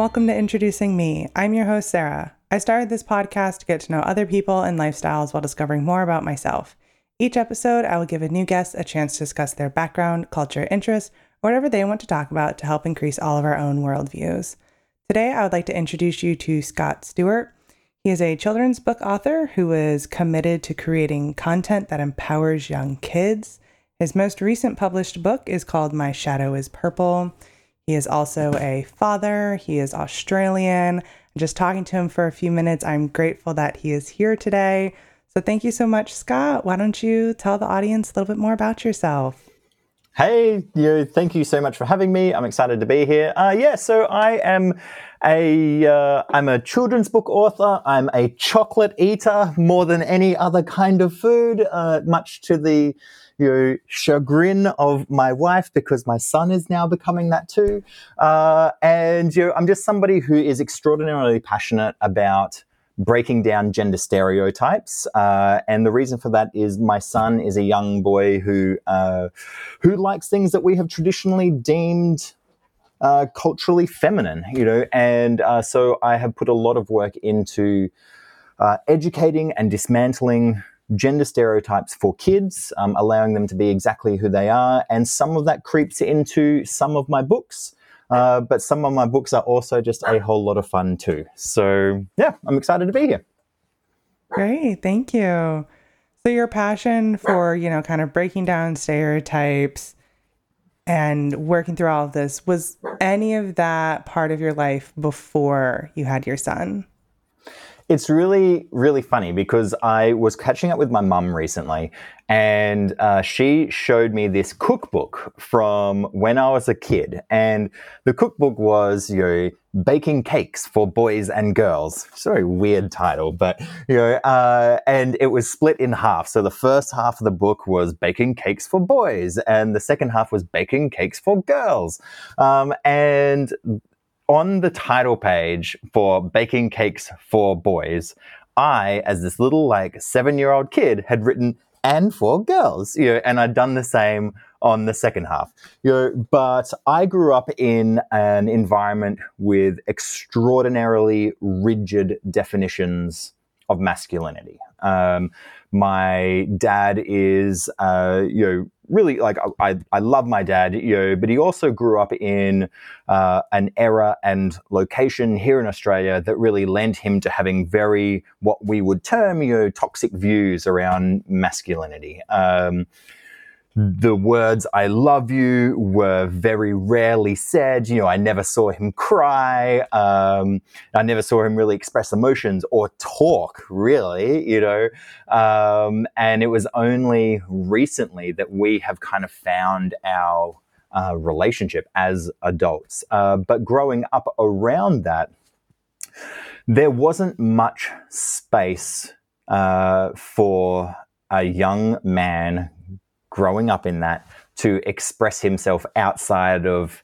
Welcome to Introducing Me. I'm your host, Sarah. I started this podcast to get to know other people and lifestyles while discovering more about myself. Each episode, I will give a new guest a chance to discuss their background, culture, interests, or whatever they want to talk about to help increase all of our own worldviews. Today, I would like to introduce you to Scott Stuart. He is a children's book author who is committed to creating content that empowers young kids. His most recent published book is called My Shadow is Purple. He is also a father, he is Australian. Just talking to him for a few minutes, I'm grateful that he is here today. So, thank you so much, Scott. Why don't you tell the audience a little bit more about yourself? Hey, you, thank you so much for having me. I'm excited to be here. Uh, yeah, so I am a uh, I'm a children's book author. I'm a chocolate eater more than any other kind of food, uh, much to the you know, chagrin of my wife because my son is now becoming that too. Uh, and you know, I'm just somebody who is extraordinarily passionate about breaking down gender stereotypes. Uh, and the reason for that is my son is a young boy who uh, who likes things that we have traditionally deemed uh, culturally feminine, you know. And uh, so I have put a lot of work into uh, educating and dismantling gender stereotypes for kids, um, allowing them to be exactly who they are. And some of that creeps into some of my books. Uh, but some of my books are also just a whole lot of fun too. So, yeah, I'm excited to be here. Great. Thank you. So, your passion for, you know, kind of breaking down stereotypes and working through all of this, was any of that part of your life before you had your son? It's really, really funny because I was catching up with my mum recently and uh, she showed me this cookbook from when I was a kid. And the cookbook was, you know, baking cakes for boys and girls. Sorry, weird title, but, you know, uh, and it was split in half. So the first half of the book was baking cakes for boys, and the second half was baking cakes for girls. Um, and on the title page for Baking Cakes for Boys, I, as this little like seven year old kid, had written and for girls, you know, and I'd done the same on the second half. You know, but I grew up in an environment with extraordinarily rigid definitions of masculinity. Um, my dad is, uh, you know, really like I, I love my dad, you know, but he also grew up in uh, an era and location here in Australia that really lent him to having very what we would term, you know, toxic views around masculinity. Um, the words I love you were very rarely said. You know, I never saw him cry. Um, I never saw him really express emotions or talk, really, you know. Um, and it was only recently that we have kind of found our uh, relationship as adults. Uh, but growing up around that, there wasn't much space uh, for a young man growing up in that to express himself outside of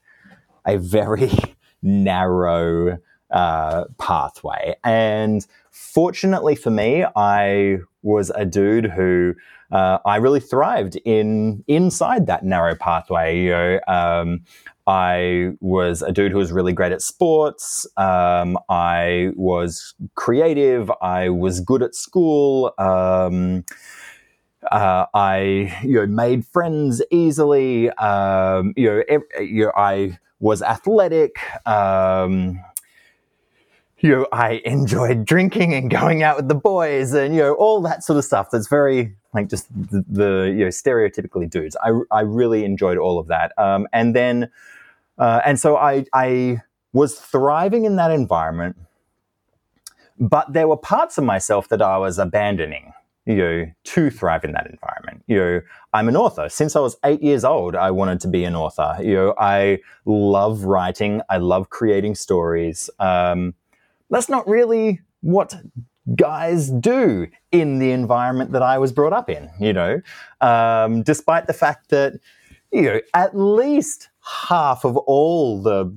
a very narrow uh, pathway. And fortunately for me, I was a dude who uh, I really thrived in inside that narrow pathway. You know, um, I was a dude who was really great at sports. Um, I was creative. I was good at school. Um, uh, I you know made friends easily. Um, you know, every, you know, I was athletic. Um, you know, I enjoyed drinking and going out with the boys, and you know all that sort of stuff. That's very like just the, the you know stereotypically dudes. I I really enjoyed all of that. Um, and then uh, and so I I was thriving in that environment, but there were parts of myself that I was abandoning you know, to thrive in that environment. You know, I'm an author. Since I was eight years old, I wanted to be an author. You know, I love writing. I love creating stories. Um, that's not really what guys do in the environment that I was brought up in, you know, um, despite the fact that, you know, at least half of all the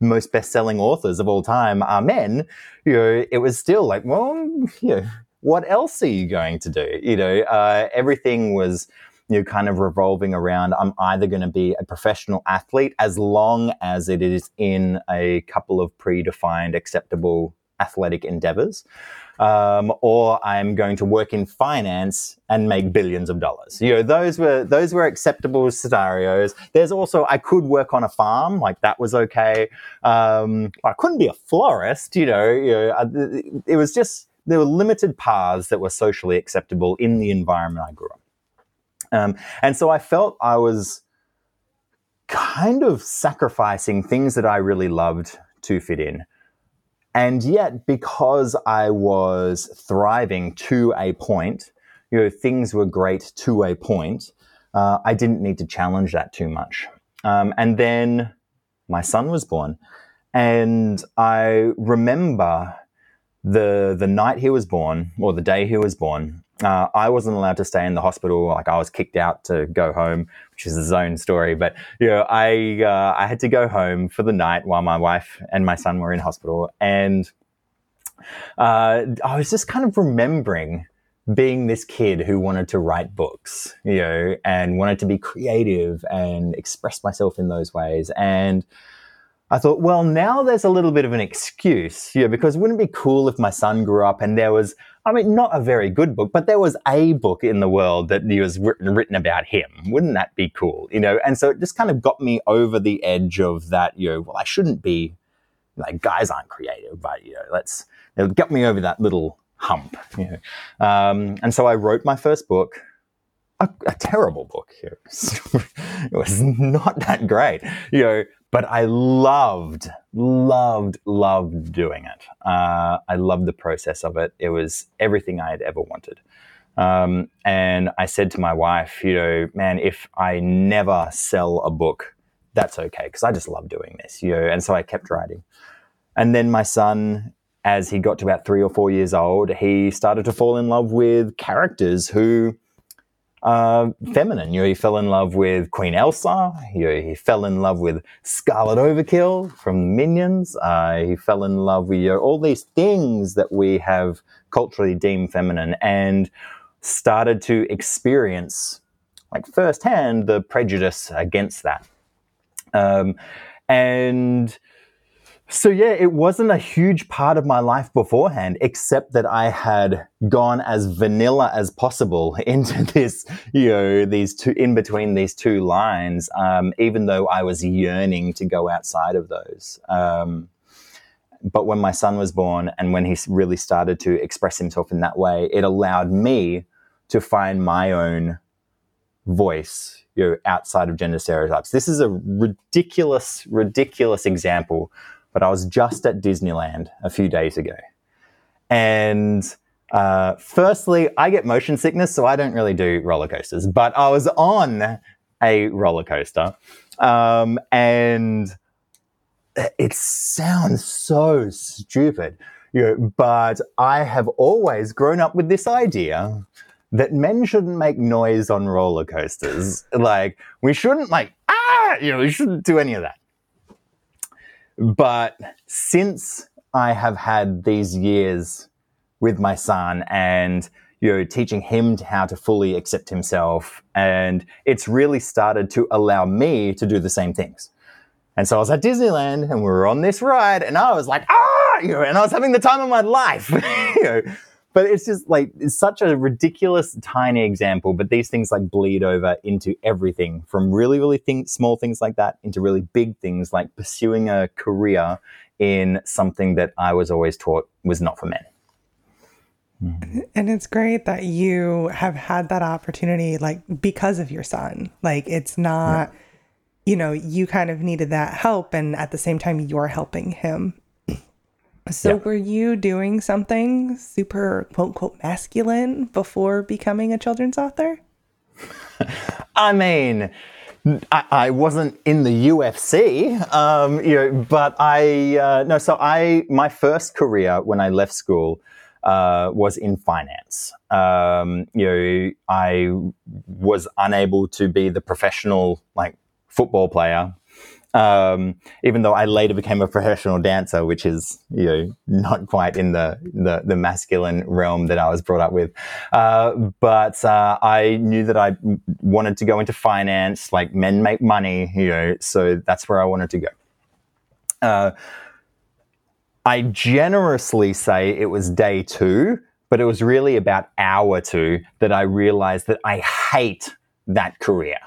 most best-selling authors of all time are men, you know, it was still like, well, you know, what else are you going to do? You know, uh, everything was, you know, kind of revolving around I'm either going to be a professional athlete as long as it is in a couple of predefined acceptable athletic endeavors, um, or I'm going to work in finance and make billions of dollars. You know, those were those were acceptable scenarios. There's also I could work on a farm, like that was okay. Um, I couldn't be a florist. You know, you know, it was just there were limited paths that were socially acceptable in the environment I grew up. Um, and so I felt I was kind of sacrificing things that I really loved to fit in. And yet, because I was thriving to a point, you know, things were great to a point, uh, I didn't need to challenge that too much. Um, and then my son was born. And I remember the the night he was born, or the day he was born, uh, I wasn't allowed to stay in the hospital. Like I was kicked out to go home, which is his own story. But you know, I uh, I had to go home for the night while my wife and my son were in hospital, and uh, I was just kind of remembering being this kid who wanted to write books, you know, and wanted to be creative and express myself in those ways, and I thought, well, now there's a little bit of an excuse, know, because wouldn't it be cool if my son grew up and there was, I mean, not a very good book, but there was a book in the world that was written, written about him. Wouldn't that be cool, you know? And so it just kind of got me over the edge of that, you know, well, I shouldn't be, like, guys aren't creative, but, you know, let's, it got me over that little hump, you know. Um, and so I wrote my first book. A, a, terrible book. It was, it was not that great, you know, but I loved, loved, loved doing it. Uh, I loved the process of it. It was everything I had ever wanted. Um, and I said to my wife, you know, man, if I never sell a book, that's okay because I just love doing this, you know. And so I kept writing. And then my son, as he got to about three or four years old, he started to fall in love with characters who uh, feminine. You know, he fell in love with Queen Elsa. You know, he fell in love with Scarlet Overkill from the Minions. Uh, he fell in love with you know, all these things that we have culturally deemed feminine and started to experience, like firsthand, the prejudice against that. Um, and so yeah, it wasn't a huge part of my life beforehand, except that I had gone as vanilla as possible into this, you know, these two in between these two lines, um, even though I was yearning to go outside of those. Um, but when my son was born and when he really started to express himself in that way, it allowed me to find my own voice you know, outside of gender stereotypes. This is a ridiculous, ridiculous example but I was just at Disneyland a few days ago. And uh, firstly, I get motion sickness, so I don't really do roller coasters, but I was on a roller coaster. Um, and it sounds so stupid, you know, but I have always grown up with this idea that men shouldn't make noise on roller coasters. Like, we shouldn't, like, ah, you know, we shouldn't do any of that. But since I have had these years with my son and you know teaching him how to fully accept himself and it's really started to allow me to do the same things. And so I was at Disneyland and we were on this ride and I was like, ah, you know, and I was having the time of my life. you know, but it's just like it's such a ridiculous tiny example but these things like bleed over into everything from really really thing, small things like that into really big things like pursuing a career in something that i was always taught was not for men. Mm-hmm. And it's great that you have had that opportunity like because of your son. Like it's not yeah. you know you kind of needed that help and at the same time you're helping him so, yeah. were you doing something super quote unquote masculine before becoming a children's author? I mean, I, I, wasn't in the UFC, um, you know, but I uh, no. So I my first career when I left school uh, was in finance. Um, you know, I was unable to be the professional like football player Um, even though I later became a professional dancer, which is you know not quite in the the, the masculine realm that I was brought up with, uh, but uh, I knew that I wanted to go into finance. Like men make money, you know, so that's where I wanted to go. Uh, I generously say it was day two, but it was really about hour two that I realized that I hate that career.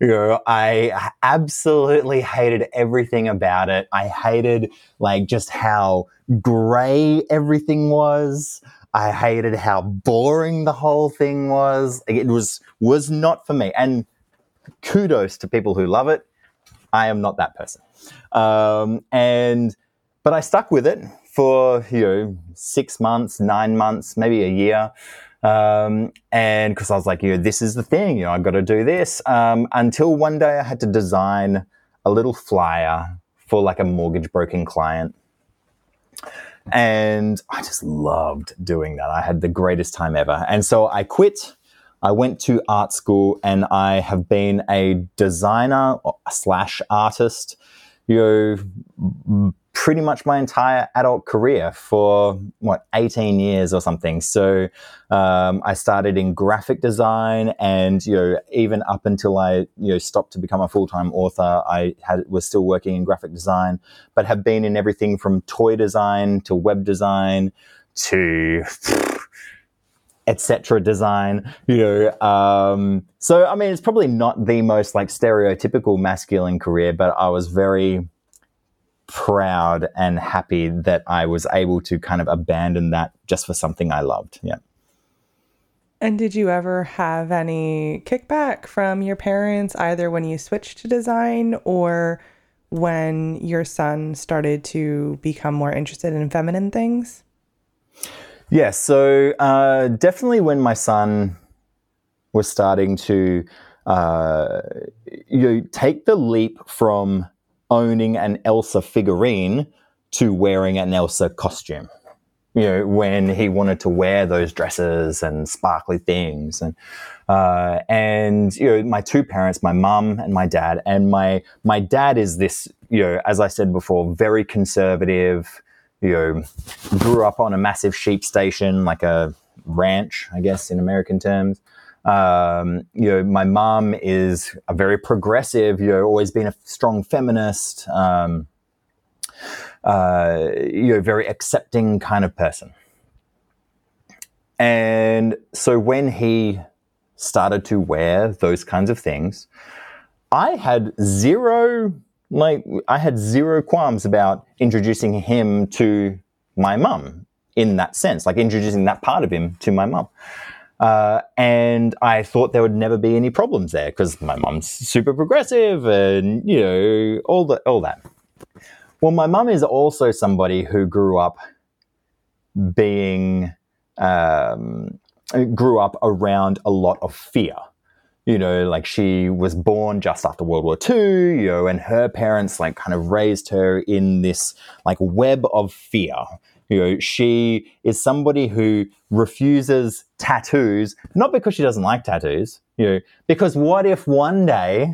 You know, I absolutely hated everything about it. I hated like just how gray everything was. I hated how boring the whole thing was. It was was not for me. And kudos to people who love it. I am not that person. Um, and but I stuck with it for you know six months, nine months, maybe a year. Um, and because I was like, you know, this is the thing, you know, I've got to do this. Um, until one day I had to design a little flyer for like a mortgage broking client. And I just loved doing that. I had the greatest time ever. And so I quit. I went to art school and I have been a designer slash artist, you know, pretty much my entire adult career for what 18 years or something. So um, i started in graphic design and you know even up until i you know stopped to become a full-time author i had was still working in graphic design but have been in everything from toy design to web design to etc design you know um, so i mean it's probably not the most like stereotypical masculine career but i was very proud and happy that I was able to kind of abandon that just for something I loved. Yeah. And did you ever have any kickback from your parents, either when you switched to design or when your son started to become more interested in feminine things? Yeah, so uh, definitely when my son was starting to uh, you know, take the leap from owning an Elsa figurine to wearing an Elsa costume. You know, when he wanted to wear those dresses and sparkly things, and uh, and you know, my two parents, my mum and my dad, and my my dad is this, you know, as I said before, very conservative. You know, grew up on a massive sheep station, like a ranch, I guess, in American terms. Um, you know, my mom is a very progressive, you know, always been a strong feminist, um, uh, you know, very accepting kind of person. And so when he started to wear those kinds of things, I had zero, like, I had zero qualms about introducing him to my mum in that sense, like introducing that part of him to my mum. Uh, and I thought there would never be any problems there because my mum's super progressive and, you know, all, the, all that. Well, my mum is also somebody who grew up being, um, grew up around a lot of fear. You know, like she was born just after World War II, you know, and her parents like kind of raised her in this like web of fear you know, she is somebody who refuses tattoos, not because she doesn't like tattoos, you know, because what if one day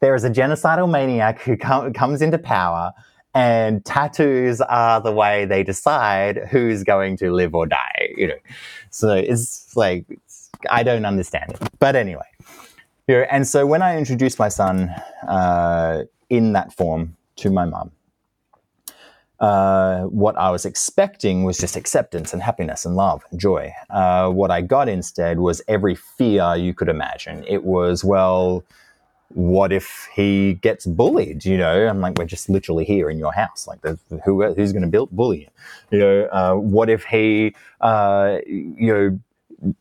there is a genocidal maniac who com- comes into power and tattoos are the way they decide who's going to live or die, you know. So it's like, I don't understand it. But anyway, you know, and so when I introduced my son uh, in that form to my mum, uh, what I was expecting was just acceptance and happiness and love and joy. Uh, what I got instead was every fear you could imagine. It was, well, what if he gets bullied? You know, I'm like, we're just literally here in your house. Like, who, who's going to build bully you? You know, uh, what if he, uh, you know,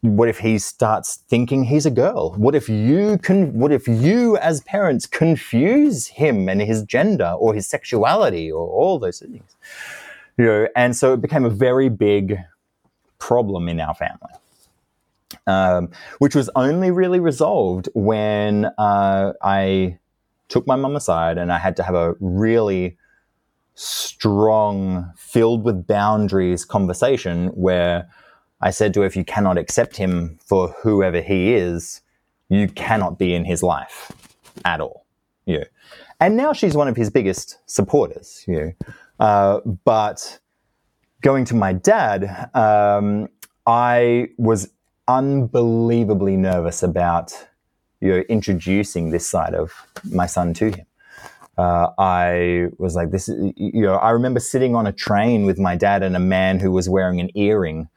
what if he starts thinking he's a girl? What if you can, what if you as parents confuse him and his gender or his sexuality or all those things? You know, and so it became a very big problem in our family. Um, which was only really resolved when uh, I took my mum aside and I had to have a really strong, filled with boundaries conversation where I said to her, if you cannot accept him for whoever he is, you cannot be in his life at all. You. and now she's one of his biggest supporters. You know, uh, but going to my dad, um, I was unbelievably nervous about you know introducing this side of my son to him. Uh, I was like, this is, you know, I remember sitting on a train with my dad and a man who was wearing an earring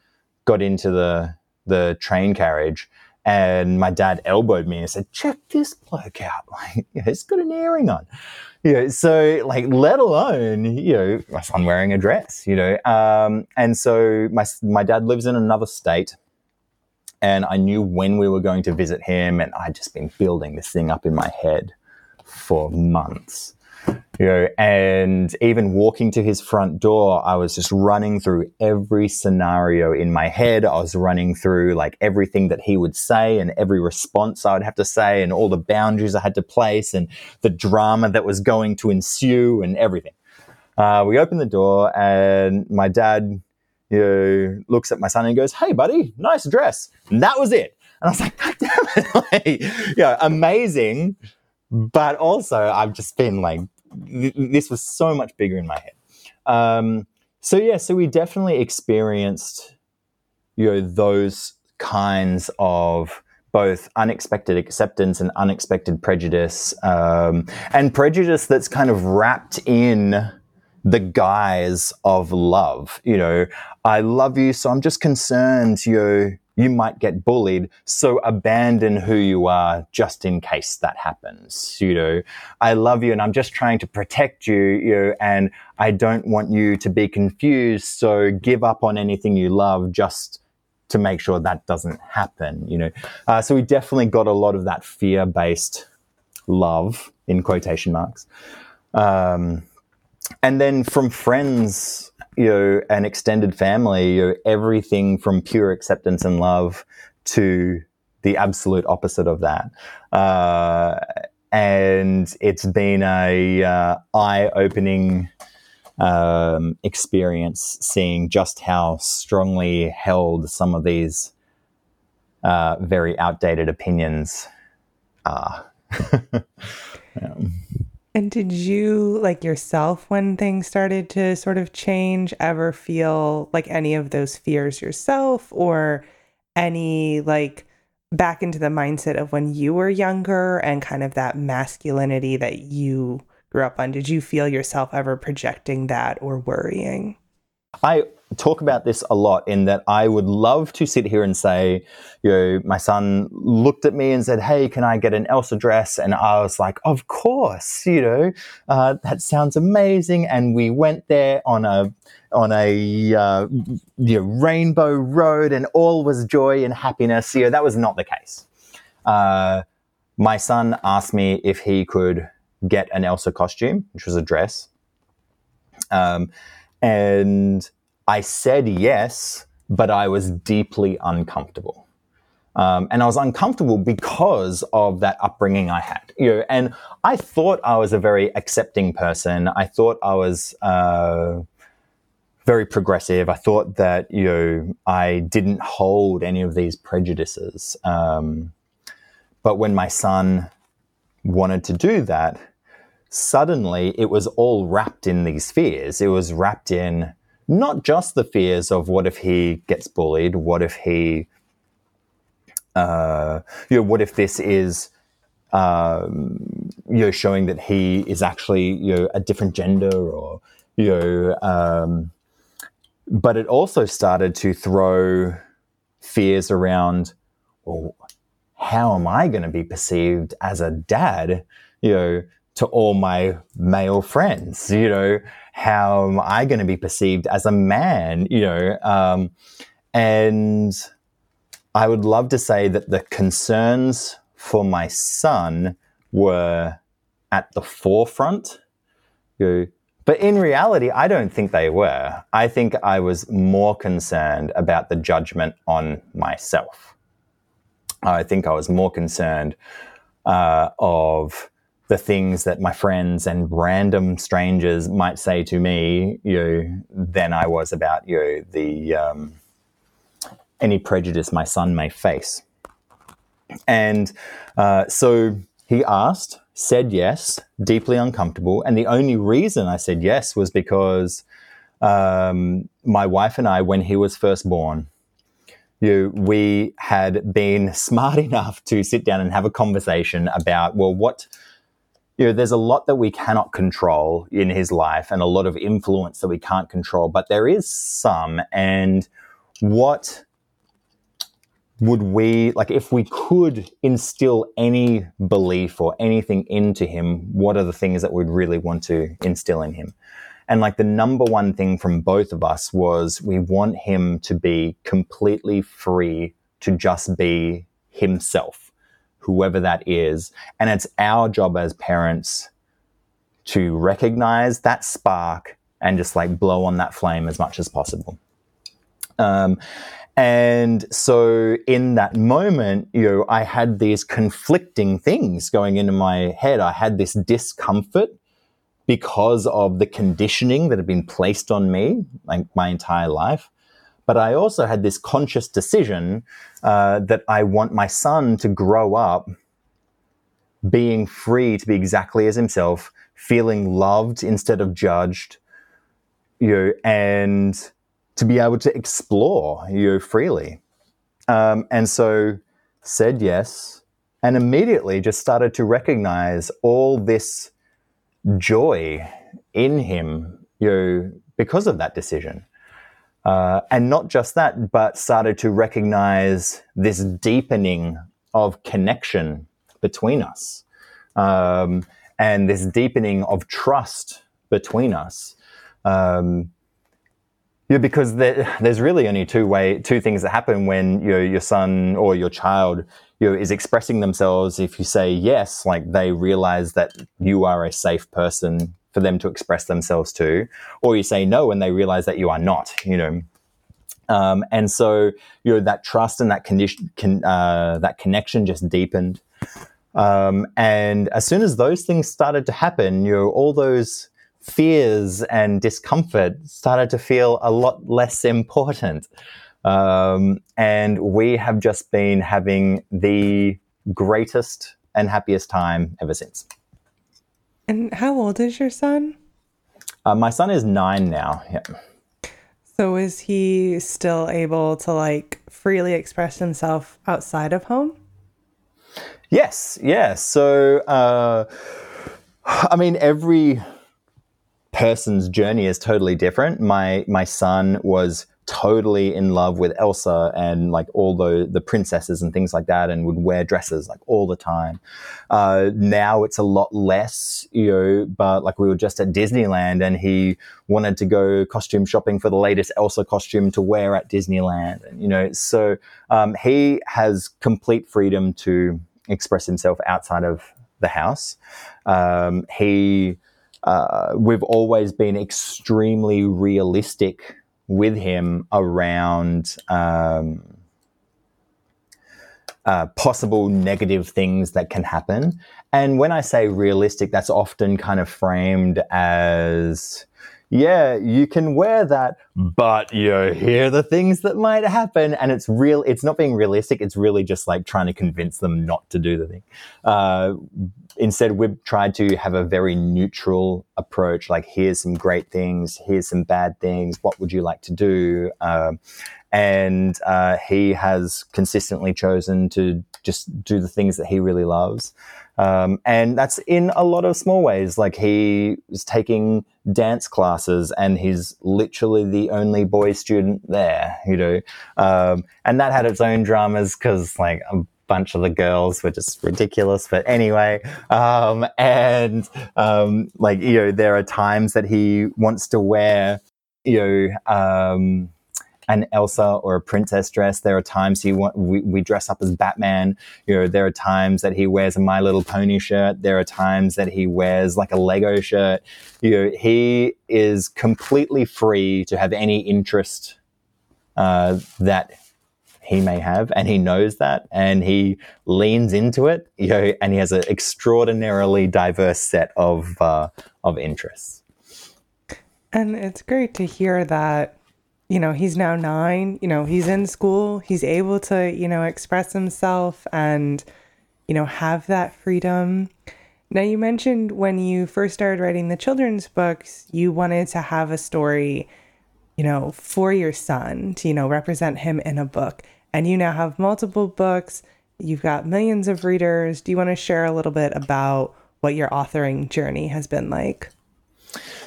got into the, the train carriage and my dad elbowed me and said, check this bloke out. Like, you know, he's got an earring on. Know, so like, let alone, you know, my son wearing a dress, you know. Um, and so my, my dad lives in another state and I knew when we were going to visit him, and I'd just been building this thing up in my head for months. You know, and even walking to his front door, I was just running through every scenario in my head. I was running through like everything that he would say and every response I would have to say and all the boundaries I had to place and the drama that was going to ensue and everything. Uh, we opened the door and my dad you know, looks at my son and goes, Hey, buddy, nice dress. And that was it. And I was like, God damn it. like, you know, amazing. But also, I've just been like, th- this was so much bigger in my head. Um, so, yeah, so we definitely experienced, you know, those kinds of both unexpected acceptance and unexpected prejudice, um, and prejudice that's kind of wrapped in the guise of love. You know, I love you, so I'm just concerned you you might get bullied, so abandon who you are just in case that happens. You know, I love you and I'm just trying to protect you, you know, and I don't want you to be confused, so give up on anything you love just to make sure that doesn't happen, you know. Uh, so we definitely got a lot of that fear-based love in quotation marks. Um, and then from friends, you know, an extended family, you know, everything from pure acceptance and love to the absolute opposite of that. Uh, and it's been a uh, eye-opening um, experience seeing just how strongly held some of these uh, very outdated opinions are. um. And did you, like yourself, when things started to sort of change, ever feel like any of those fears yourself or any like back into the mindset of when you were younger and kind of that masculinity that you grew up on? Did you feel yourself ever projecting that or worrying? I talk about this a lot in that I would love to sit here and say, you know, my son looked at me and said, Hey, can I get an Elsa dress? And I was like, Of course, you know, uh, that sounds amazing. And we went there on a on a uh, you know, rainbow road and all was joy and happiness. You know, that was not the case. Uh, my son asked me if he could get an Elsa costume, which was a dress. Um, and I said yes, but I was deeply uncomfortable. Um, and I was uncomfortable because of that upbringing I had. You know, and I thought I was a very accepting person. I thought I was uh, very progressive. I thought that you know I didn't hold any of these prejudices. Um, but when my son wanted to do that, suddenly it was all wrapped in these fears. It was wrapped in not just the fears of what if he gets bullied, what if he, uh, you know, what if this is, um, you know, showing that he is actually, you know, a different gender or, you know, um, but it also started to throw fears around, well, how am I going to be perceived as a dad? You know, to all my male friends? You know, how am I going to be perceived as a man? You know, um, and I would love to say that the concerns for my son were at the forefront. You know, but in reality, I don't think they were. I think I was more concerned about the judgment on myself. I think I was more concerned uh, of the things that my friends and random strangers might say to me, you know, than I was about you know, the um, any prejudice my son may face. And uh, so he asked, said yes, deeply uncomfortable. And the only reason I said yes was because um, my wife and I, when he was first born, you we had been smart enough to sit down and have a conversation about, well, what, you know, there's a lot that we cannot control in his life and a lot of influence that we can't control, but there is some. And what would we, like, if we could instill any belief or anything into him, what are the things that we'd really want to instill in him? And like the number one thing from both of us was we want him to be completely free to just be himself, whoever that is. And it's our job as parents to recognize that spark and just like blow on that flame as much as possible. Um, and so in that moment, you know, I had these conflicting things going into my head. I had this discomfort because of the conditioning that had been placed on me like my entire life. But I also had this conscious decision uh, that I want my son to grow up being free to be exactly as himself, feeling loved instead of judged, you know, and to be able to explore you know, freely. Um, and so said yes, and immediately just started to recognize all this joy in him, you know, because of that decision. Uh, and not just that, but started to recognize this deepening of connection between us, um, and this deepening of trust between us. Um, yeah, because there, there's really only two way two things that happen when you know, your son or your child you know, is expressing themselves. If you say yes, like they realize that you are a safe person for them to express themselves to, or you say no and they realize that you are not. You know, um, and so you know that trust and that condition, con, uh, that connection just deepened. Um, and as soon as those things started to happen, you know, all those fears and discomfort started to feel a lot less important. Um, and we have just been having the greatest and happiest time ever since. And how old is your son? Uh, my son is nine now. Yeah. So is he still able to like freely express himself outside of home? Yes. Yeah. So, uh, I mean, every person's journey is totally different. My my son was totally in love with Elsa and like all the the princesses and things like that, and would wear dresses like all the time. Uh, now it's a lot less, you know. But like we were just at Disneyland, and he wanted to go costume shopping for the latest Elsa costume to wear at Disneyland, and you know, so um, he has complete freedom to express himself outside of the house. Um, he uh, we've always been extremely realistic with him around um, uh, possible negative things that can happen. And when I say realistic, that's often kind of framed as yeah, you can wear that, but you are the things that might happen. And it's real, it's not being realistic. It's really just like trying to convince them not to do the thing. Uh, instead, we've tried to have a very neutral approach. Like, here's some great things, here's some bad things. What would you like to do? Uh, and uh, he has consistently chosen to just do the things that he really loves. Um, and that's in a lot of small ways. Like he is taking dance classes and he's literally the only boy student there, you know. Um, and that had its own dramas because like a bunch of the girls were just ridiculous. But anyway, um, and um, like, you know, there are times that he wants to wear, you know, um, an Elsa or a princess dress. There are times he want, we, we dress up as Batman. You know, there are times that he wears a My Little Pony shirt. There are times that he wears like a Lego shirt. You know, he is completely free to have any interest uh, that he may have, and he knows that, and he leans into it. You know, and he has an extraordinarily diverse set of uh, of interests. And it's great to hear that you know, he's now nine, you know, he's in school, he's able to, you know, express himself and, you know, have that freedom. Now, you mentioned when you first started writing the children's books, you wanted to have a story, you know, for your son to, you know, represent him in a book. And you now have multiple books, you've got millions of readers. Do you want to share a little bit about what your authoring journey has been like?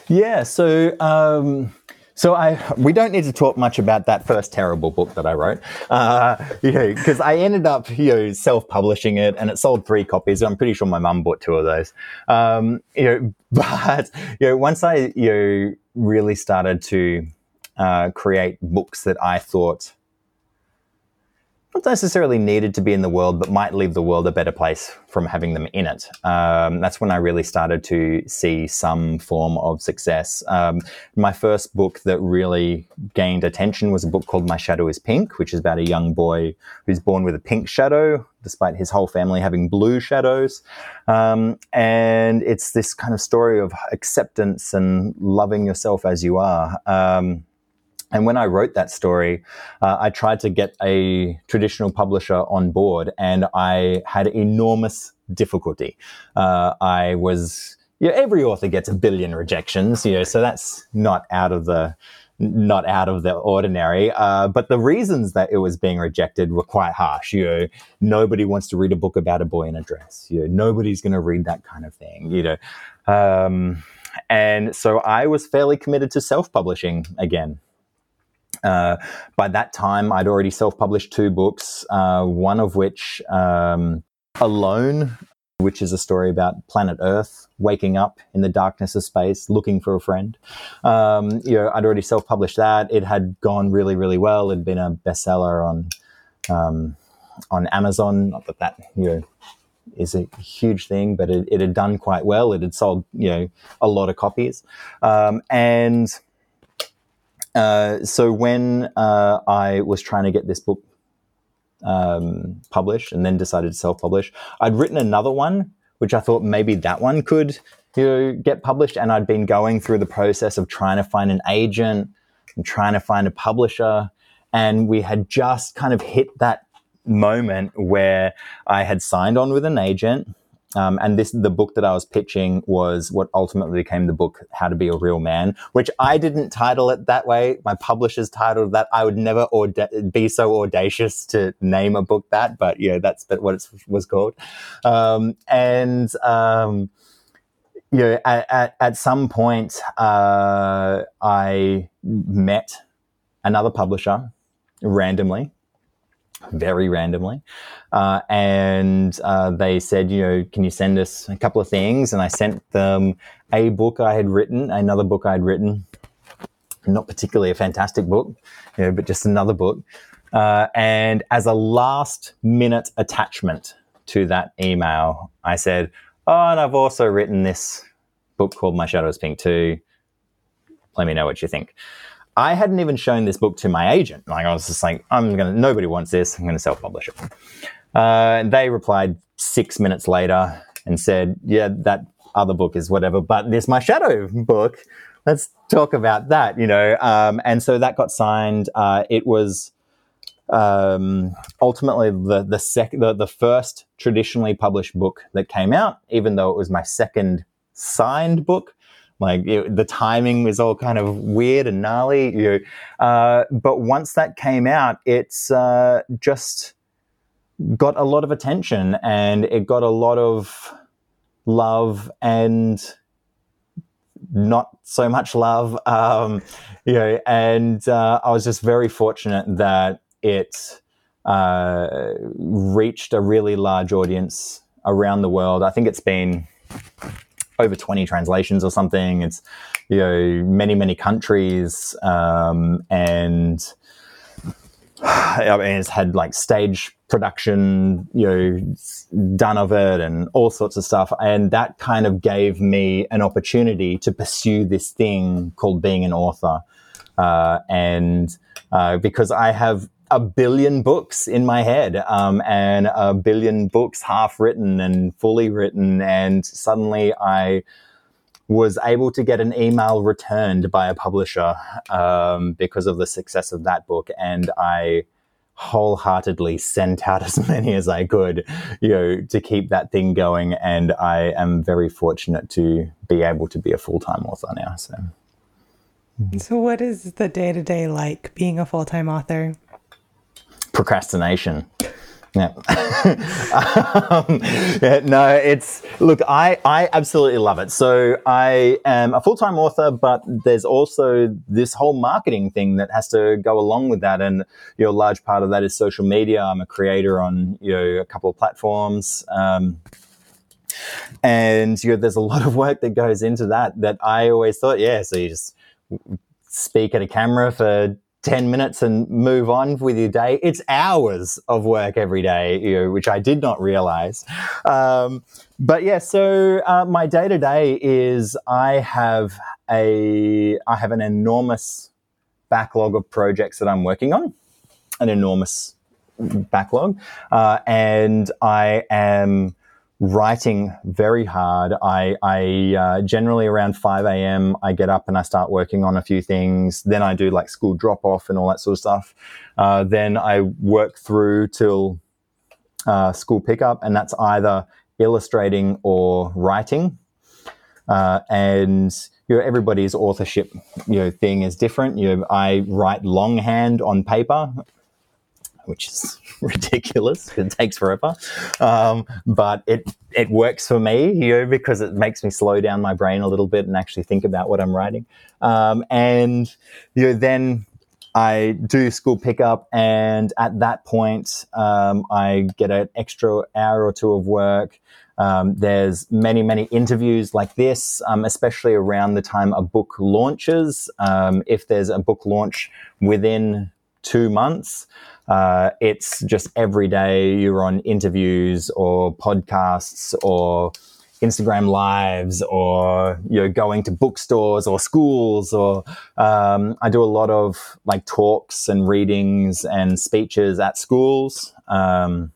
Yeah, so um, so I we don't need to talk much about that first terrible book that I wrote, uh, you know, because I ended up you know self publishing it and it sold three copies. I'm pretty sure my mum bought two of those. Um, you know, but you know once I you know really started to uh, create books that I thought not necessarily needed to be in the world, but might leave the world a better place from having them in it. Um, that's when I really started to see some form of success. Um, my first book that really gained attention was a book called My Shadow is Pink, which is about a young boy who's born with a pink shadow, despite his whole family having blue shadows. Um, and it's this kind of story of acceptance and loving yourself as you are. Um, and when I wrote that story, uh, I tried to get a traditional publisher on board, and I had enormous difficulty. Uh, I was, yeah, every author gets a billion rejections, you know, so that's not out of the not out of the ordinary. Uh, but the reasons that it was being rejected were quite harsh. You know, nobody wants to read a book about a boy in a dress. You know, nobody's going to read that kind of thing. You know, um, and so I was fairly committed to self-publishing again. Uh, by that time, I'd already self published two books, uh, one of which, um, Alone, which is a story about planet Earth waking up in the darkness of space, looking for a friend. Um, you know, I'd already self published that. It had gone really, really well. It'd been a bestseller on um, on Amazon. Not that that you know is a huge thing, but it, it, had done quite well. It had sold you know a lot of copies, um, and uh, so when uh, I was trying to get this book um, published and then decided to self-publish, I'd written another one, which I thought maybe that one could you know, get published, and I'd been going through the process of trying to find an agent and trying to find a publisher, and we had just kind of hit that moment where I had signed on with an agent um, and this, the book that I was pitching was what ultimately became the book, How to Be a Real Man, which I didn't title it that way. My publishers titled that. I would never be so audacious to name a book that, but yeah, that's what it was called. Um, and, um, you know, at, at, at some point, uh, I met another publisher randomly very randomly. Uh, and uh, they said, you know, can you send us a couple of things? And I sent them a book I had written, another book I'd written, not particularly a fantastic book, you know, but just another book. Uh, and as a last minute attachment to that email, I said, oh, and I've also written this book called My Shadow is Pink too. Let me know what you think. I hadn't even shown this book to my agent. Like I was just like, I'm gonna. Nobody wants this. I'm gonna self-publish it. Uh, they replied six minutes later and said, "Yeah, that other book is whatever, but this my shadow book. Let's talk about that." You know, um, and so that got signed. Uh, it was um, ultimately the the, sec- the the first traditionally published book that came out, even though it was my second signed book. Like it, the timing was all kind of weird and gnarly. You uh, but once that came out, it's uh, just got a lot of attention and it got a lot of love and not so much love. Um, you know, and uh, I was just very fortunate that it uh, reached a really large audience around the world. I think it's been over 20 translations or something. It's, you know, many, many countries. Um, and I mean, it's had like stage production, you know, done of it and all sorts of stuff. And that kind of gave me an opportunity to pursue this thing called being an author. Uh, and uh, because I have a billion books in my head um, and a billion books half written and fully written. And suddenly I was able to get an email returned by a publisher um, because of the success of that book. And I wholeheartedly sent out as many as I could, you know, to keep that thing going. And I am very fortunate to be able to be a full time author now. So. So, what is the day to day like being a full time author? Procrastination. Yeah. um, yeah. No, it's look. I I absolutely love it. So I am a full time author, but there's also this whole marketing thing that has to go along with that, and you know, a large part of that is social media. I'm a creator on you know a couple of platforms. Um, and you know, there's a lot of work that goes into that. That I always thought, yeah. So you just speak at a camera for 10 minutes and move on with your day. It's hours of work every day, you know, which I did not realize. Um, but yeah, so uh, my day to day is I have a I have an enormous backlog of projects that I'm working on, an enormous backlog, uh, and I am writing very hard. I, I uh, generally around 5 a.m. I get up and I start working on a few things. Then I do like school drop off and all that sort of stuff. Uh, then I work through till uh, school pickup, and that's either illustrating or writing. Uh, and you know, everybody's authorship you know thing is different. You know, I write longhand on paper which is ridiculous. It takes forever, um, but it it works for me, you know, because it makes me slow down my brain a little bit and actually think about what I'm writing. Um, and you know, then I do school pickup, and at that point, um, I get an extra hour or two of work. Um, there's many, many interviews like this, um, especially around the time a book launches. Um, if there's a book launch within two months, uh, it's just every day you're on interviews or podcasts or Instagram lives or you're going to bookstores or schools or um, I do a lot of like talks and readings and speeches at schools. Um,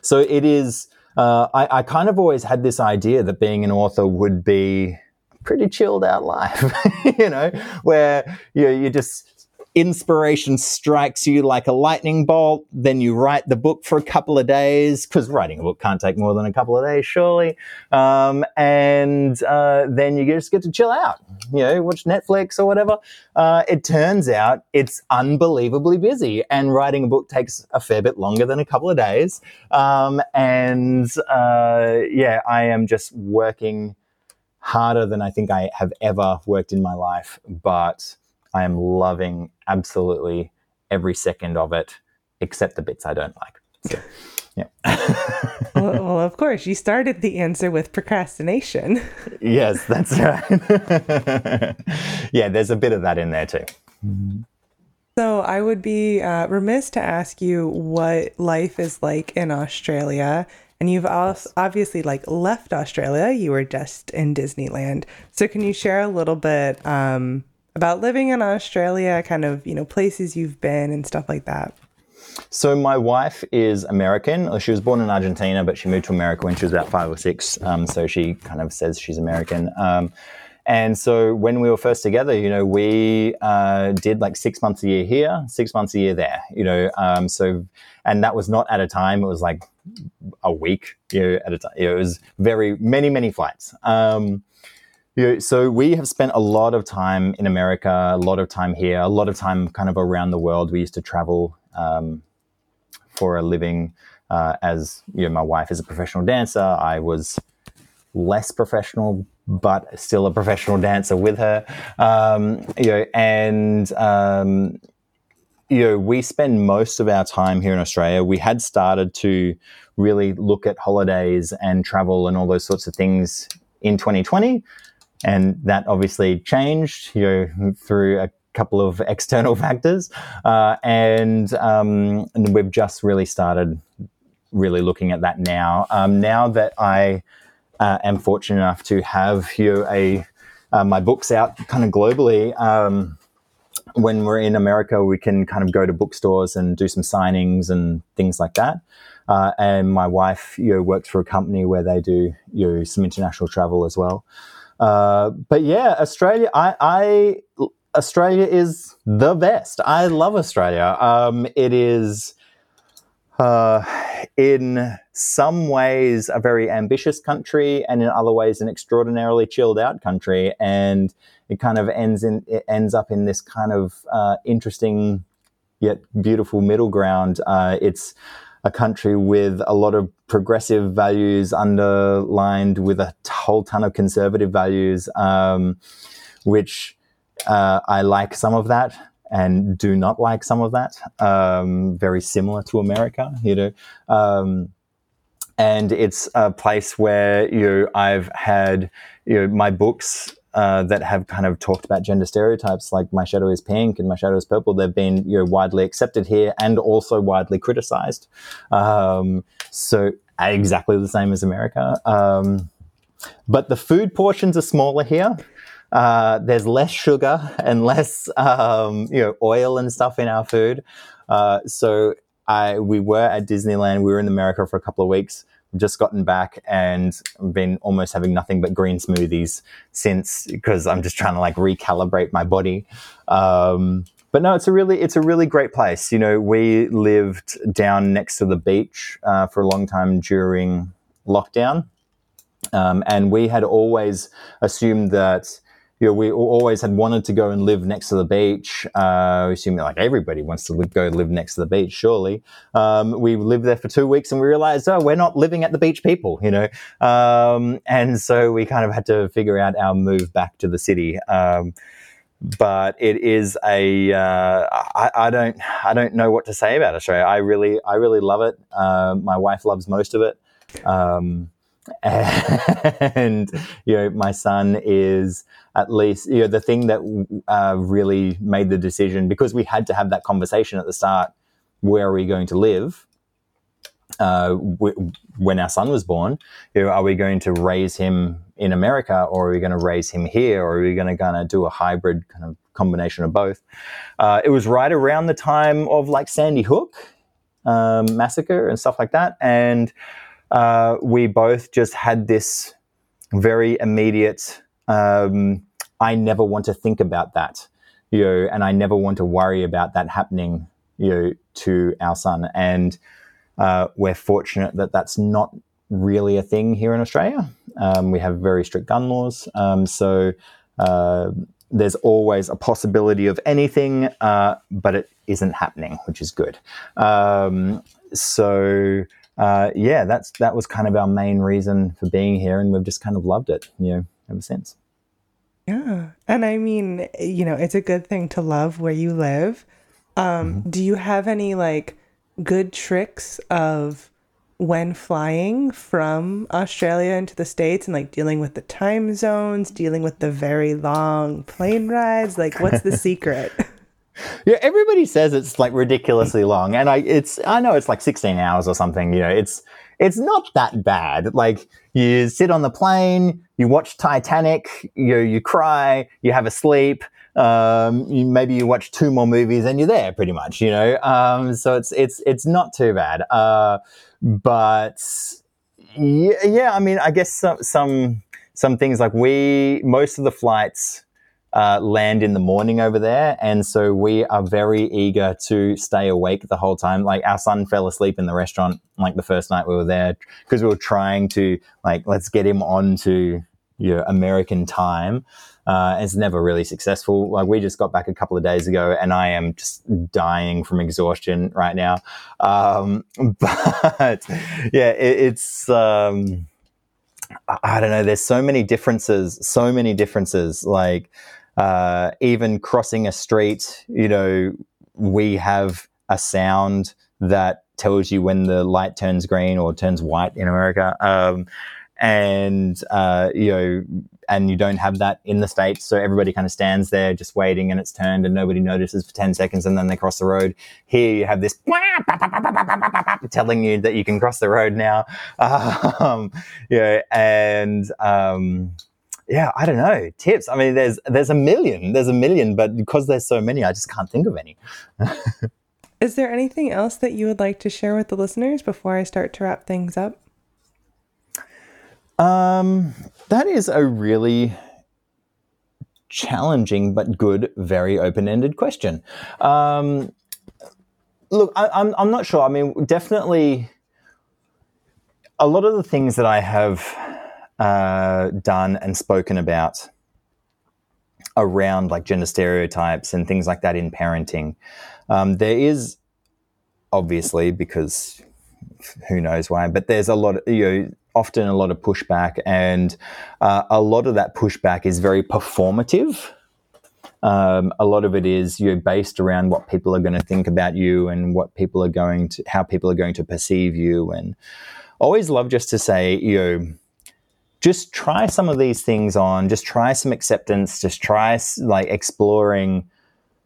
so it is. Uh, I, I kind of always had this idea that being an author would be pretty chilled out life, you know, where you you just inspiration strikes you like a lightning bolt. Then you write the book for a couple of days because writing a book can't take more than a couple of days, surely. Um, and uh, then you just get to chill out, you know, watch Netflix or whatever. Uh, it turns out it's unbelievably busy, and writing a book takes a fair bit longer than a couple of days. Um, and uh, yeah, I am just working harder than I think I have ever worked in my life, but I am loving absolutely every second of it, except the bits I don't like. So, yeah. well, well, of course, you started the answer with procrastination. yes, that's right. yeah, there's a bit of that in there too. So I would be uh, remiss to ask you what life is like in Australia. And you've yes. obviously like left Australia. You were just in Disneyland. So can you share a little bit um, about living in Australia, kind of, you know, places you've been and stuff like that. So my wife is American. She was born in Argentina, but she moved to America when she was about five or six. Um, so she kind of says she's American. Um, and so when we were first together, you know, we uh, did like six months a year here, six months a year there. You know, um, so and that was not at a time. It was like a week, you know, at a time. It was very many many flights. Um, yeah, so we have spent a lot of time in America, a lot of time here, a lot of time kind of around the world. We used to travel um, for a living. Uh, as you know, my wife is a professional dancer. I was less professional, but still a professional dancer with her. Um, you know, and um, you know, we spend most of our time here in Australia. We had started to really look at holidays and travel and all those sorts of things in 2020 and that obviously changed you know, through a couple of external factors. Uh, and, um, and, we've just really started really looking at that now. Um, now that I uh, am fortunate enough to have you know, a uh, my books out kind of globally. Um, when we're in America, we can kind of go to bookstores and do some signings and things like that. Uh, and my wife, you know, works for a company where they do you know, some international travel as well. Uh, but yeah, Australia, I, I Australia is the best. I love Australia. Um, it is, uh, in some ways, a very ambitious country, and in other ways, an extraordinarily chilled out country. And it kind of ends in it ends up in this kind of uh, interesting yet beautiful middle ground. Uh, it's a country with a lot of progressive values underlined with a whole ton of conservative values, um, which uh, I like some of that and do not like some of that. Um, very similar to America, you know. Um, and it's a place where you know, I've had you know my books uh, that have kind of talked about gender stereotypes, like "My Shadow is Pink" and "My Shadow is Purple." They've been you know widely accepted here and also widely criticized. Um, so exactly the same as America. Um, but the food portions are smaller here. Uh, there's less sugar and less um, you know oil and stuff in our food. Uh, so I we were at Disneyland. We were in America for a couple of weeks. Just gotten back and been almost having nothing but green smoothies since because I'm just trying to like recalibrate my body. Um, but no, it's a really it's a really great place. You know, we lived down next to the beach uh, for a long time during lockdown, um, and we had always assumed that you know, we always had wanted to go and live next to the beach. Uh, assuming like everybody wants to live, go live next to the beach, surely. Um, we lived there for two weeks and we realized, oh, we're not living at the beach people, you know. Um, and so we kind of had to figure out our move back to the city. Um, but it is a uh, I, I, don't I don't know what to say about Australia. I really I really love it. Uh, my wife loves most of it. Um, and you know my son is at least you know the thing that uh, really made the decision because we had to have that conversation at the start where are we going to live uh, when our son was born you know, are we going to raise him in america or are we going to raise him here or are we going to kind of do a hybrid kind of combination of both uh, it was right around the time of like sandy hook um, massacre and stuff like that and uh, we both just had this very immediate. Um, I never want to think about that, you know, and I never want to worry about that happening, you know, to our son. And uh, we're fortunate that that's not really a thing here in Australia. Um, we have very strict gun laws, um, so uh, there's always a possibility of anything, uh, but it isn't happening, which is good. Um, so uh, yeah, that's that was kind of our main reason for being here, and we've just kind of loved it, you know, ever since. Yeah, and I mean, you know, it's a good thing to love where you live. Um, mm-hmm. Do you have any like good tricks of when flying from Australia into the States and like dealing with the time zones, dealing with the very long plane rides? Like, what's the secret? Yeah, everybody says it's like ridiculously long, and I it's I know it's like 16 hours or something. You know, it's it's not that bad. Like you sit on the plane, you watch Titanic, you you cry, you have a sleep. Um, you, maybe you watch two more movies and you're there pretty much. You know, um, so it's it's it's not too bad. Uh, but yeah, yeah, I mean, I guess some some some things like we most of the flights uh, land in the morning over there. And so we are very eager to stay awake the whole time. Like our son fell asleep in the restaurant like the first night we were there because we were trying to like, let's get him on to you know, American time. Uh, it's never really successful. Like we just got back a couple of days ago, and I am just dying from exhaustion right now. Um, but yeah, it, it's um, I don't know. There's so many differences. So many differences. Like uh, even crossing a street, you know, we have a sound that tells you when the light turns green or turns white in America. Um, and, uh, you know, and you don't have that in the States. So everybody kind of stands there just waiting and it's turned and nobody notices for 10 seconds and then they cross the road. Here you have this telling you that you can cross the road now. Um, you know, and, um, yeah, I don't know. Tips. I mean, there's there's a million. There's a million, but because there's so many, I just can't think of any. Is there anything else that you would like to share with the listeners before I start to wrap things up? Um, that is a really challenging but good, very open ended question. Um, look, I, I'm, I'm not sure. I mean, definitely a lot of the things that I have uh, done and spoken about around like gender stereotypes and things like that in parenting, um, there is obviously because who knows why, but there's a lot of, you know, often a lot of pushback, and uh, a lot of that pushback is very performative. Um, a lot of it is you know based around what people are going to think about you and what people are going to how people are going to perceive you and always love just to say you know just try some of these things on just try some acceptance just try like exploring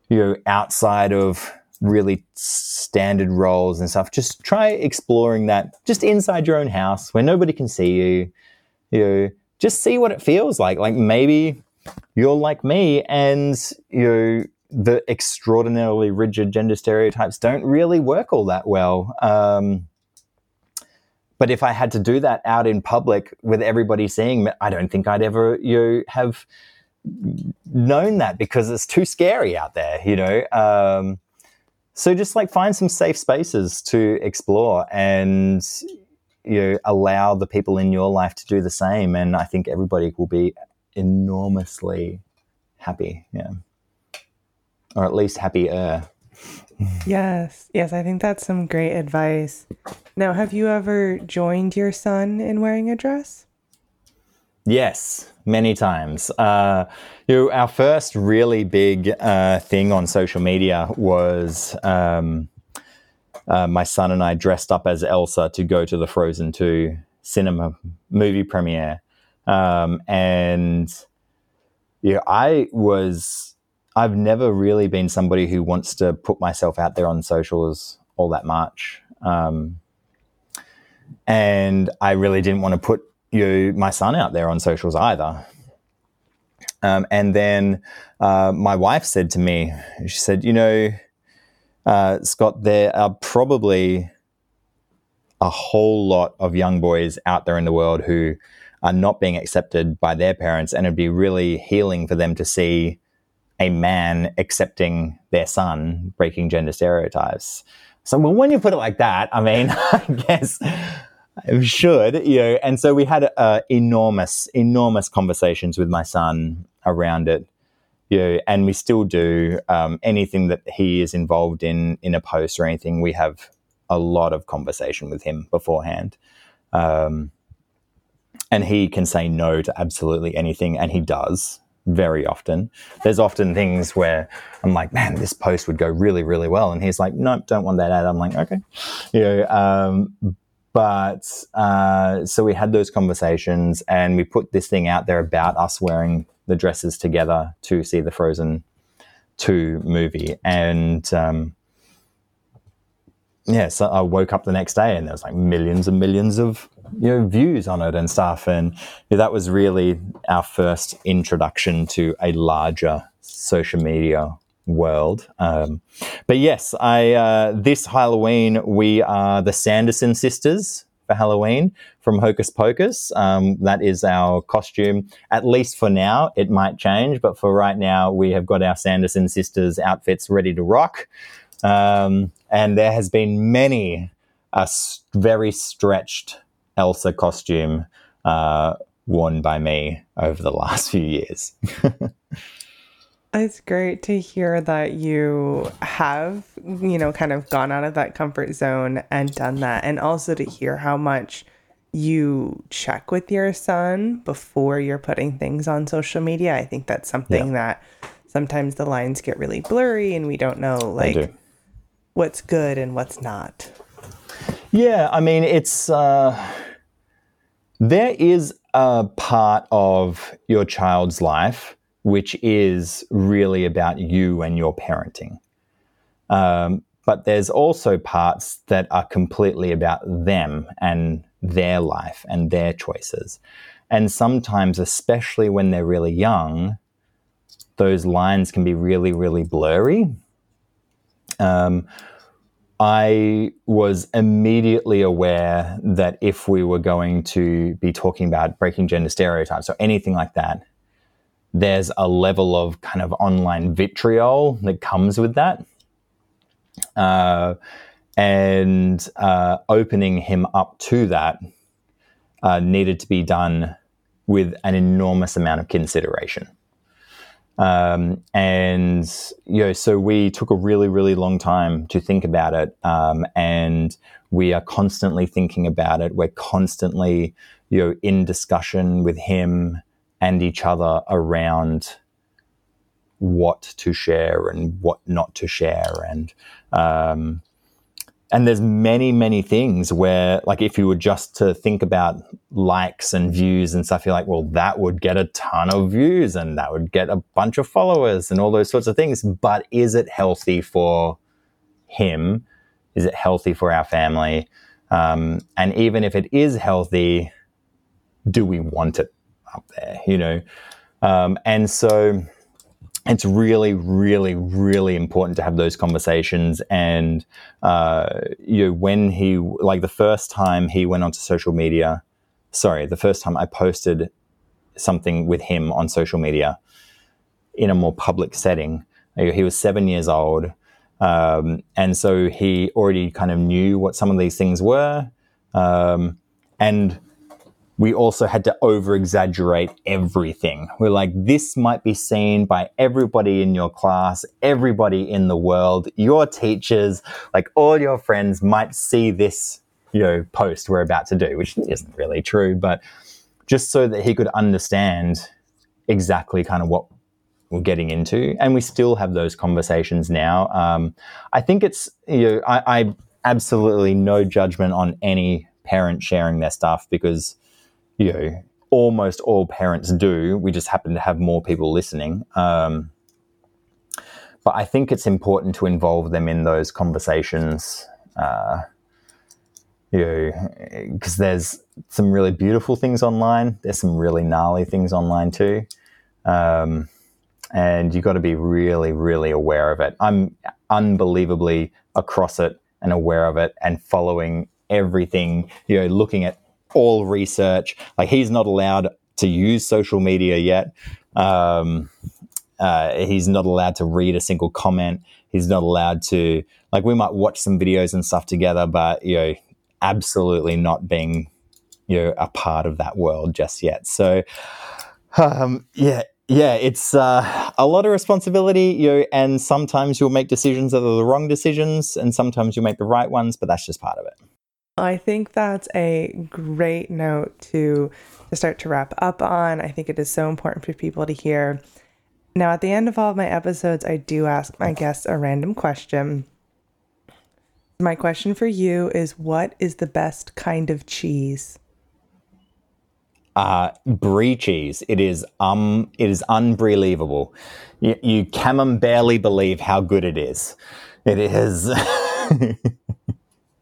you know outside of really standard roles and stuff just try exploring that just inside your own house where nobody can see you you know just see what it feels like like maybe you're like me and you know, the extraordinarily rigid gender stereotypes don't really work all that well. Um, but if I had to do that out in public with everybody seeing me, I don't think I'd ever you know, have known that because it's too scary out there, you know. Um, so just like find some safe spaces to explore and you know allow the people in your life to do the same, and I think everybody will be enormously happy. Yeah. Or at least happier. yes. Yes. I think that's some great advice. Now, have you ever joined your son in wearing a dress? Yes, many times. Uh, you know, our first really big uh, thing on social media was um, uh, my son and I dressed up as Elsa to go to the Frozen 2 cinema movie premiere. Um, and yeah, I was, I've never really been somebody who wants to put myself out there on socials all that much. Um, and I really didn't want to put you, my son out there on socials either. Um, and then uh, my wife said to me, she said, you know, uh, Scott, there are probably a whole lot of young boys out there in the world who are not being accepted by their parents, and it'd be really healing for them to see a man accepting their son breaking gender stereotypes. So, well, when you put it like that, I mean, I guess should, you know. And so we had uh, enormous, enormous conversations with my son around it, you know, and we still do. Um, anything that he is involved in, in a post or anything, we have a lot of conversation with him beforehand. Um, and he can say no to absolutely anything, and he does very often. There's often things where I'm like, man, this post would go really, really well, and he's like, nope don't want that ad. I'm like, okay, you know. Um, but uh, so we had those conversations, and we put this thing out there about us wearing the dresses together to see the Frozen Two movie, and um, yeah, so I woke up the next day and there was like millions and millions of you know views on it and stuff, and that was really our first introduction to a larger social media world. Um, but yes, I uh, this Halloween we are the Sanderson sisters for Halloween from Hocus Pocus. Um, that is our costume, at least for now. It might change, but for right now, we have got our Sanderson sisters outfits ready to rock. Um, and there has been many a very stretched Elsa costume uh, worn by me over the last few years. It's great to hear that you have, you know, kind of gone out of that comfort zone and done that. And also to hear how much you check with your son before you're putting things on social media. I think that's something yeah. that sometimes the lines get really blurry and we don't know, like, what's good and what's not. Yeah, I mean, it's uh, there is a part of your child's life which is really about you and your parenting. Um, but there's also parts that are completely about them and their life and their choices. And sometimes, especially when they're really young, those lines can be really, really blurry um, I was immediately aware that if we were going to be talking about breaking gender stereotypes or anything like that, there's a level of kind of online vitriol that comes with that. Uh, and uh, opening him up to that uh, needed to be done with an enormous amount of consideration. Um, and you know, so we took a really, really long time to think about it, um, and we are constantly thinking about it. We're constantly, you know, in discussion with him and each other around what to share and what not to share, and um, and there's many many things where like if you were just to think about likes and views and stuff you're like well that would get a ton of views and that would get a bunch of followers and all those sorts of things. But is it healthy for him? Is it healthy for our family? Um, and even if it is healthy do we want it up there you know um, and so it's really, really, really important to have those conversations. And uh, you know, when he like the first time he went onto social media, sorry, the first time I posted something with him on social media in a more public setting, he was seven years old. Um, and so he already kind of knew what some of these things were. Um, and we also had to over exaggerate everything. We're like, this might be seen by everybody in your class, everybody in the world, your teachers, like all your friends might see this, you know, post we're about to do, which isn't really true, but just so that he could understand exactly kind of what we're getting into. And we still have those conversations now. Um, I think it's, you know, I, I absolutely no judgment on any parent sharing their stuff because you know, almost all parents do. We just happen to have more people listening. Um, but I think it's important to involve them in those conversations. Uh, you know, because there's some really beautiful things online. There's some really gnarly things online too. Um, and you've got to be really, really aware of it. I'm unbelievably across it and aware of it and following everything, you know, looking at all research. Like he's not allowed to use social media yet. Um, uh, he's not allowed to read a single comment. He's not allowed to like we might watch some videos and stuff together, but you know, absolutely not being you know a part of that world just yet. So um, yeah, yeah, it's uh, a lot of responsibility, you know, and sometimes you'll make decisions that are the wrong decisions, and sometimes you'll make the right ones, but that's just part of it. I think that's a great note to to start to wrap up on. I think it is so important for people to hear. Now, at the end of all of my episodes, I do ask my guests a random question. My question for you is what is the best kind of cheese? Uh, brie cheese. It is um it is unbelievable. You, you can barely believe how good it is. It is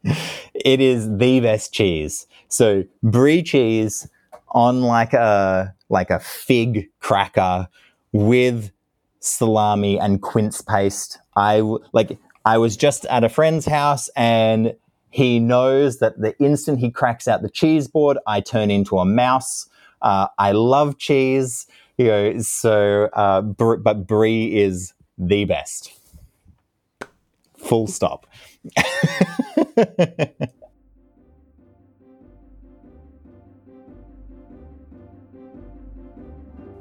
it is the best cheese. So brie cheese on like a like a fig cracker with salami and quince paste. I like I was just at a friend's house and he knows that the instant he cracks out the cheese board, I turn into a mouse. Uh, I love cheese, you know. So, uh, br- but brie is the best. Full stop.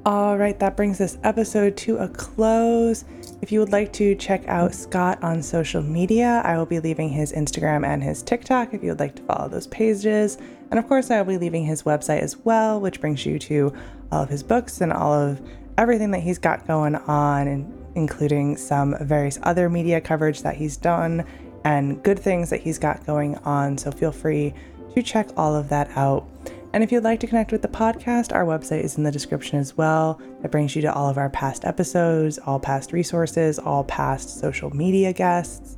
All right, that brings this episode to a close. If you would like to check out Scott on social media, I will be leaving his Instagram and his TikTok if you would like to follow those pages. And of course, I will be leaving his website as well, which brings you to all of his books and all of everything that he's got going on, including some various other media coverage that he's done and good things that he's got going on. So feel free to check all of that out. And if you'd like to connect with the podcast, our website is in the description as well. That brings you to all of our past episodes, all past resources, all past social media guests.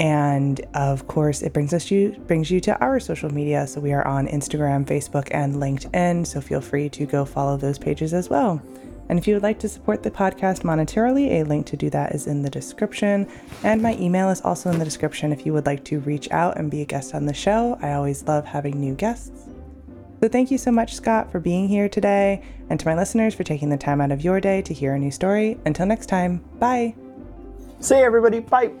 And of course, it brings us you brings you to our social media. So we are on Instagram, Facebook, and LinkedIn. So feel free to go follow those pages as well. And if you would like to support the podcast monetarily, a link to do that is in the description. And my email is also in the description if you would like to reach out and be a guest on the show. I always love having new guests. So thank you so much, Scott, for being here today, and to my listeners for taking the time out of your day to hear a new story. Until next time, bye. See everybody. Bye.